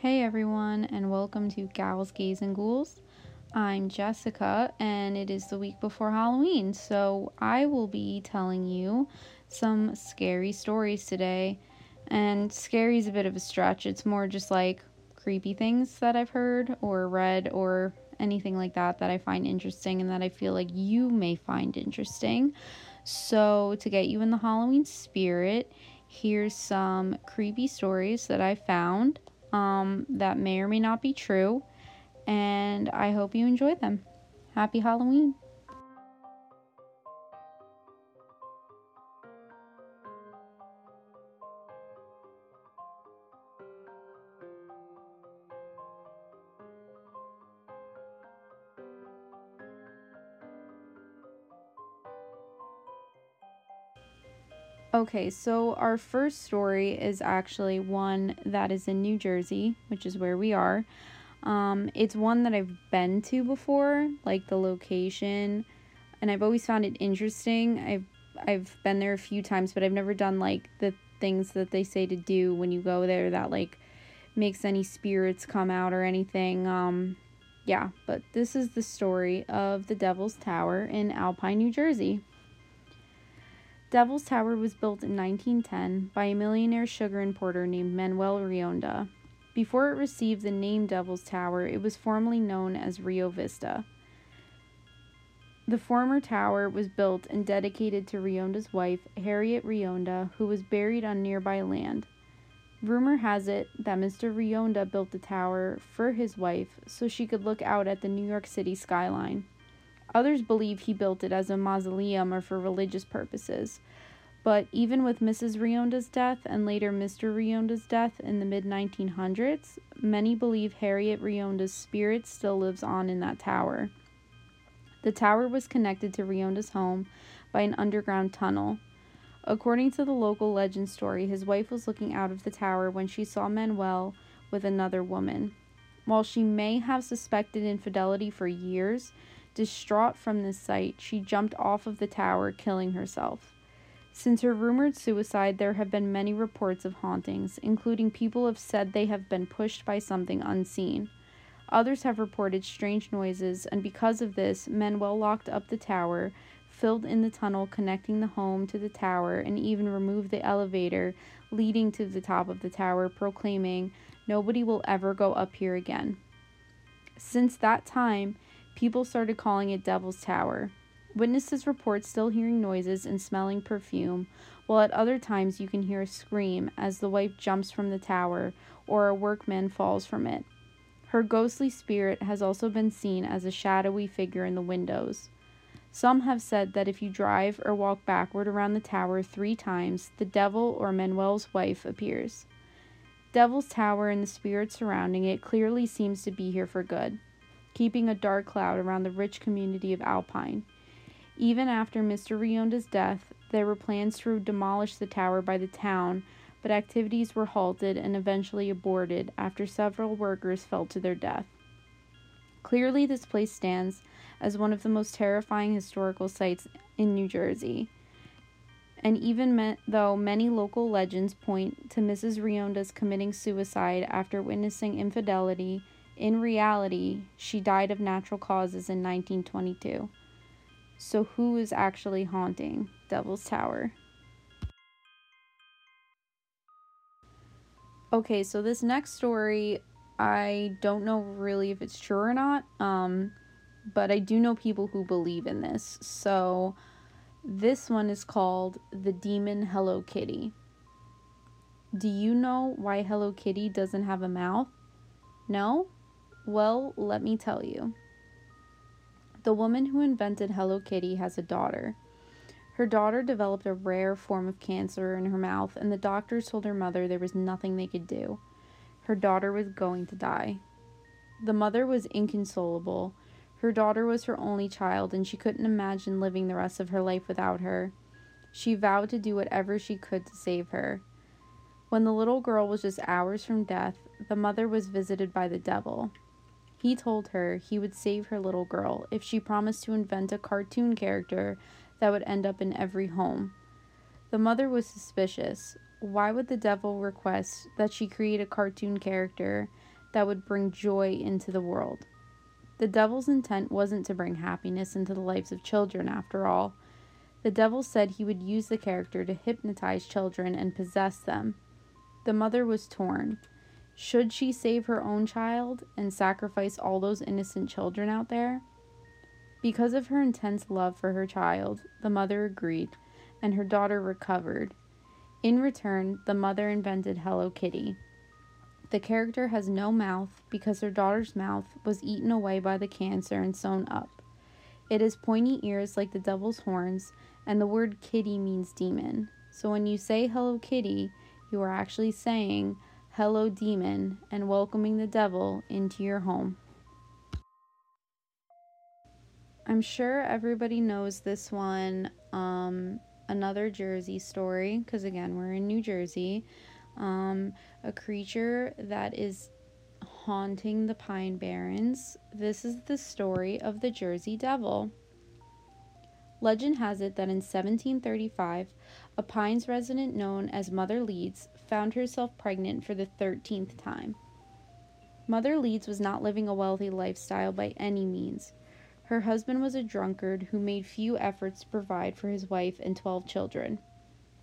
Hey everyone, and welcome to Gals, Gays, and Ghouls. I'm Jessica, and it is the week before Halloween, so I will be telling you some scary stories today. And scary is a bit of a stretch, it's more just like creepy things that I've heard or read or anything like that that I find interesting and that I feel like you may find interesting. So, to get you in the Halloween spirit, here's some creepy stories that I found um, that may or may not be true and I hope you enjoy them. Happy Halloween! Okay, so our first story is actually one that is in New Jersey, which is where we are. Um, it's one that I've been to before, like the location, and I've always found it interesting. I've I've been there a few times, but I've never done like the things that they say to do when you go there that like makes any spirits come out or anything. Um, yeah, but this is the story of the Devil's Tower in Alpine, New Jersey. Devil's Tower was built in 1910 by a millionaire sugar importer named Manuel Rionda. Before it received the name Devil's Tower, it was formerly known as Rio Vista. The former tower was built and dedicated to Rionda's wife, Harriet Rionda, who was buried on nearby land. Rumor has it that Mr. Rionda built the tower for his wife so she could look out at the New York City skyline. Others believe he built it as a mausoleum or for religious purposes, but even with Mrs. Rionda's death and later Mr. Rionda's death in the mid 1900s, many believe Harriet Rionda's spirit still lives on in that tower. The tower was connected to Rionda's home by an underground tunnel. According to the local legend story, his wife was looking out of the tower when she saw Manuel with another woman. While she may have suspected infidelity for years, distraught from this sight, she jumped off of the tower, killing herself. Since her rumored suicide, there have been many reports of hauntings, including people have said they have been pushed by something unseen. Others have reported strange noises, and because of this, Manuel locked up the tower, filled in the tunnel connecting the home to the tower, and even removed the elevator leading to the top of the tower, proclaiming, Nobody will ever go up here again. Since that time, people started calling it Devil's Tower. Witnesses report still hearing noises and smelling perfume, while at other times you can hear a scream as the wife jumps from the tower or a workman falls from it. Her ghostly spirit has also been seen as a shadowy figure in the windows. Some have said that if you drive or walk backward around the tower three times, the devil or Manuel's wife appears. Devil's Tower and the spirit surrounding it clearly seems to be here for good, keeping a dark cloud around the rich community of Alpine. Even after Mr. Rionda's death, there were plans to demolish the tower by the town, but activities were halted and eventually aborted after several workers fell to their death. Clearly, this place stands as one of the most terrifying historical sites in New Jersey. And even me- though many local legends point to Mrs. Rionda's committing suicide after witnessing infidelity, in reality, she died of natural causes in 1922. So, who is actually haunting Devil's Tower? Okay, so this next story, I don't know really if it's true or not, um, but I do know people who believe in this. So, this one is called The Demon Hello Kitty. Do you know why Hello Kitty doesn't have a mouth? No? Well, let me tell you. The woman who invented Hello Kitty has a daughter. Her daughter developed a rare form of cancer in her mouth, and the doctors told her mother there was nothing they could do. Her daughter was going to die. The mother was inconsolable. Her daughter was her only child, and she couldn't imagine living the rest of her life without her. She vowed to do whatever she could to save her. When the little girl was just hours from death, the mother was visited by the devil. He told her he would save her little girl if she promised to invent a cartoon character that would end up in every home. The mother was suspicious. Why would the devil request that she create a cartoon character that would bring joy into the world. The devil's intent wasn't to bring happiness into the lives of children, after all. The devil said he would use the character to hypnotize children and possess them. The mother was torn. Should she save her own child and sacrifice all those innocent children out there? Because of her intense love for her child, the mother agreed, and her daughter recovered. In return, the mother invented Hello Kitty. The character has no mouth because her daughter's mouth was eaten away by the cancer and sewn up. It has pointy ears like the devil's horns, and the word kitty means demon. So when you say Hello Kitty, you are actually saying Hello Demon and welcoming the devil into your home. I'm sure everybody knows this one. Um, another Jersey story, because again, we're in New Jersey. Um, a creature that is haunting the Pine Barrens. This is the story of the Jersey Devil. Legend has it that in 1735, a Pines resident known as Mother Leeds found herself pregnant for the 13th time. Mother Leeds was not living a wealthy lifestyle by any means. Her husband was a drunkard who made few efforts to provide for his wife and 12 children.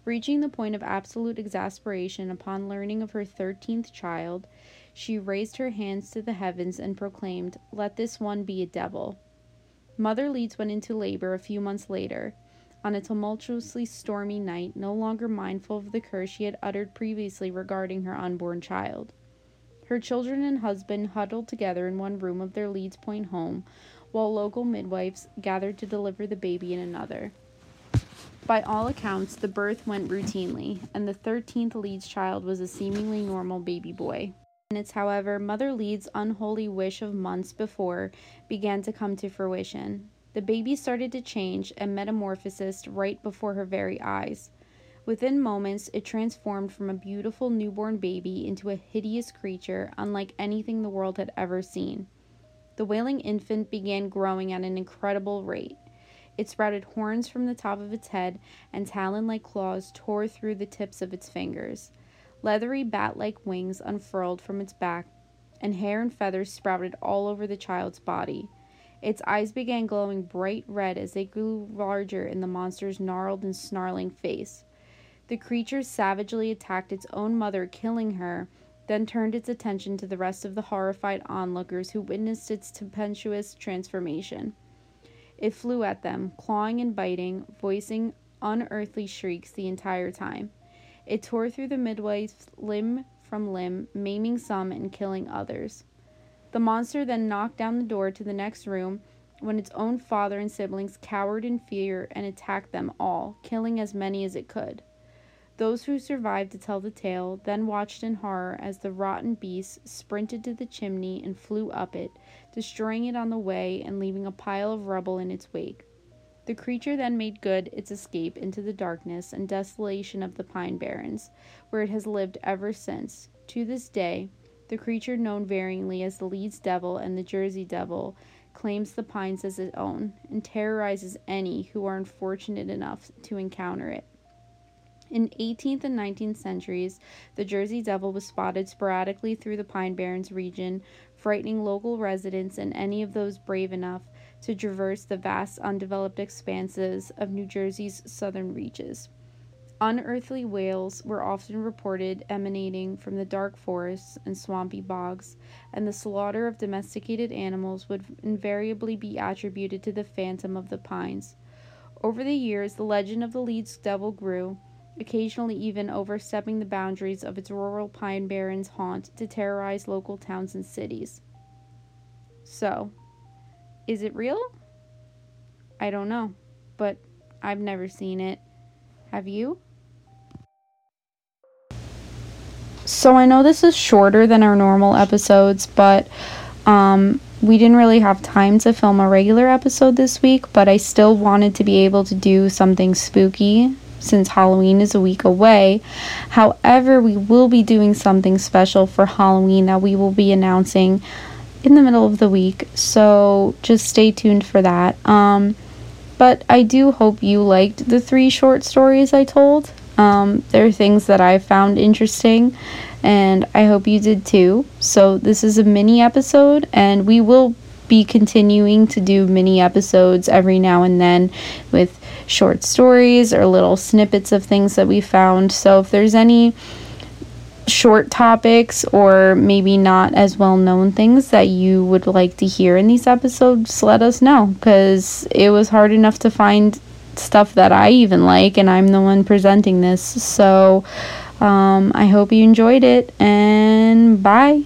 Reaching the point of absolute exasperation upon learning of her 13th child, she raised her hands to the heavens and proclaimed, Let this one be a devil. Mother Leeds went into labor a few months later, on a tumultuously stormy night, no longer mindful of the curse she had uttered previously regarding her unborn child. Her children and husband huddled together in one room of their Leeds Point home, while local midwives gathered to deliver the baby in another. By all accounts, the birth went routinely, and the 13th Leeds child was a seemingly normal baby boy. Minutes, however, Mother Leeds' unholy wish of months before began to come to fruition. The baby started to change and metamorphosis right before her very eyes. Within moments, it transformed from a beautiful newborn baby into a hideous creature unlike anything the world had ever seen. The wailing infant began growing at an incredible rate. It sprouted horns from the top of its head, and talon like claws tore through the tips of its fingers. Leathery bat like wings unfurled from its back, and hair and feathers sprouted all over the child's body. Its eyes began glowing bright red as they grew larger in the monster's gnarled and snarling face. The creature savagely attacked its own mother, killing her, then turned its attention to the rest of the horrified onlookers who witnessed its tempestuous transformation. It flew at them, clawing and biting, voicing unearthly shrieks the entire time. It tore through the midwives limb from limb, maiming some and killing others. The monster then knocked down the door to the next room when its own father and siblings cowered in fear and attacked them all, killing as many as it could. Those who survived to tell the tale then watched in horror as the rotten beast sprinted to the chimney and flew up it, destroying it on the way and leaving a pile of rubble in its wake. The creature then made good its escape into the darkness and desolation of the Pine Barrens, where it has lived ever since. To this day, the creature known varyingly as the Leeds Devil and the Jersey Devil claims the pines as its own and terrorizes any who are unfortunate enough to encounter it. In 18th and 19th centuries, the Jersey Devil was spotted sporadically through the Pine Barrens region, frightening local residents and any of those brave enough to traverse the vast undeveloped expanses of New Jersey's southern reaches. Unearthly wails were often reported emanating from the dark forests and swampy bogs, and the slaughter of domesticated animals would invariably be attributed to the phantom of the pines. Over the years, the legend of the Leeds Devil grew, occasionally even overstepping the boundaries of its rural Pine Barrens haunt to terrorize local towns and cities. So, is it real? I don't know, but I've never seen it. Have you? So, I know this is shorter than our normal episodes, but um, we didn't really have time to film a regular episode this week, but I still wanted to be able to do something spooky since Halloween is a week away. However, we will be doing something special for Halloween that we will be announcing in the middle of the week. So just stay tuned for that. Um, but I do hope you liked the three short stories I told. Um, they're things that I found interesting and I hope you did too. So, this is a mini episode, and we will be continuing to do mini episodes every now and then with short stories or little snippets of things that we found. So, if there's any short topics or maybe not as well known things that you would like to hear in these episodes, let us know because it was hard enough to find stuff that I even like, and I'm the one presenting this. So um, I hope you enjoyed it, and bye.